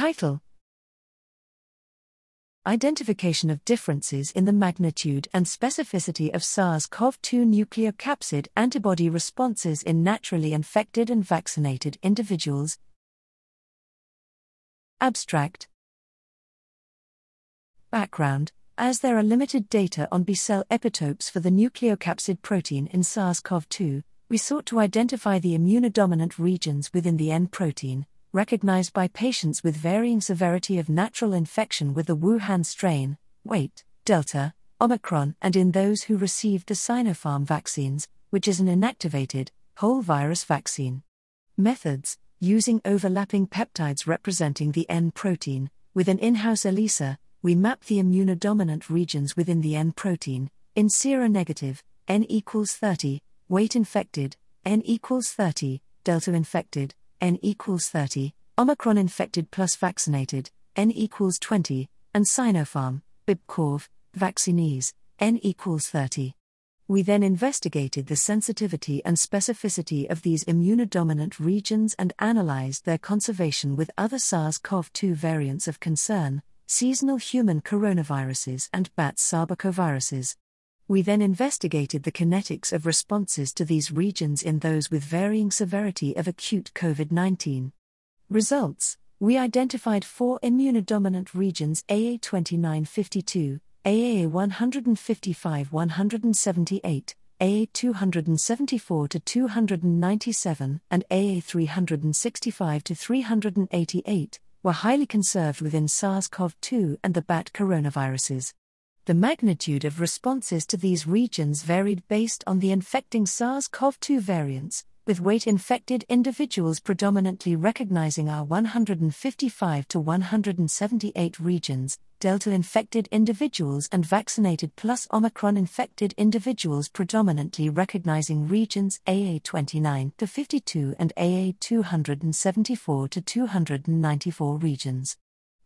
Title. Identification of differences in the magnitude and specificity of SARS CoV 2 nucleocapsid antibody responses in naturally infected and vaccinated individuals. Abstract. Background. As there are limited data on B cell epitopes for the nucleocapsid protein in SARS CoV 2, we sought to identify the immunodominant regions within the N protein, recognized by patients with varying severity of natural infection with the Wuhan strain, weight, Delta, Omicron, and in those who received the Sinopharm vaccines, which is an inactivated, whole virus vaccine. Methods Using overlapping peptides representing the N protein, with an in house ELISA, we map the immunodominant regions within the N protein, in seronegative, N equals 30, weight infected, N equals 30, delta infected, N equals 30, Omicron infected plus vaccinated, N equals 20, and Sinopharm, Bibcorv, vaccinees, N equals 30. We then investigated the sensitivity and specificity of these immunodominant regions and analyzed their conservation with other SARS CoV 2 variants of concern, seasonal human coronaviruses and bat sarbecoviruses. We then investigated the kinetics of responses to these regions in those with varying severity of acute COVID 19. Results We identified four immunodominant regions AA 2952, AA 155 178, AA 274 to 297, and AA 365 to 388 were highly conserved within SARS CoV 2 and the bat coronaviruses. The magnitude of responses to these regions varied based on the infecting SARS CoV 2 variants, with weight infected individuals predominantly recognizing our 155 to 178 regions, Delta infected individuals and vaccinated plus Omicron infected individuals predominantly recognizing regions AA 29 to 52 and AA 274 to 294 regions.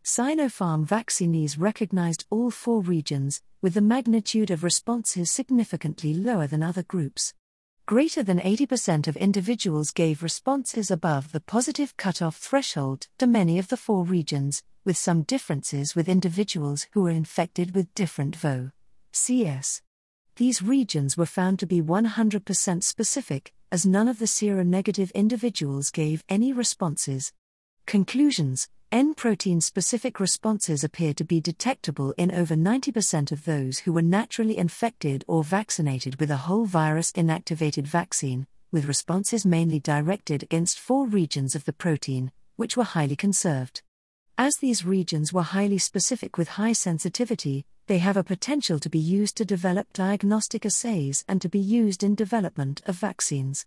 Sinopharm vaccinees recognized all four regions, with the magnitude of responses significantly lower than other groups. Greater than 80% of individuals gave responses above the positive cutoff threshold to many of the four regions, with some differences with individuals who were infected with different VO. CS. These regions were found to be 100% specific, as none of the seronegative individuals gave any responses. Conclusions N protein specific responses appear to be detectable in over 90% of those who were naturally infected or vaccinated with a whole virus inactivated vaccine, with responses mainly directed against four regions of the protein, which were highly conserved. As these regions were highly specific with high sensitivity, they have a potential to be used to develop diagnostic assays and to be used in development of vaccines.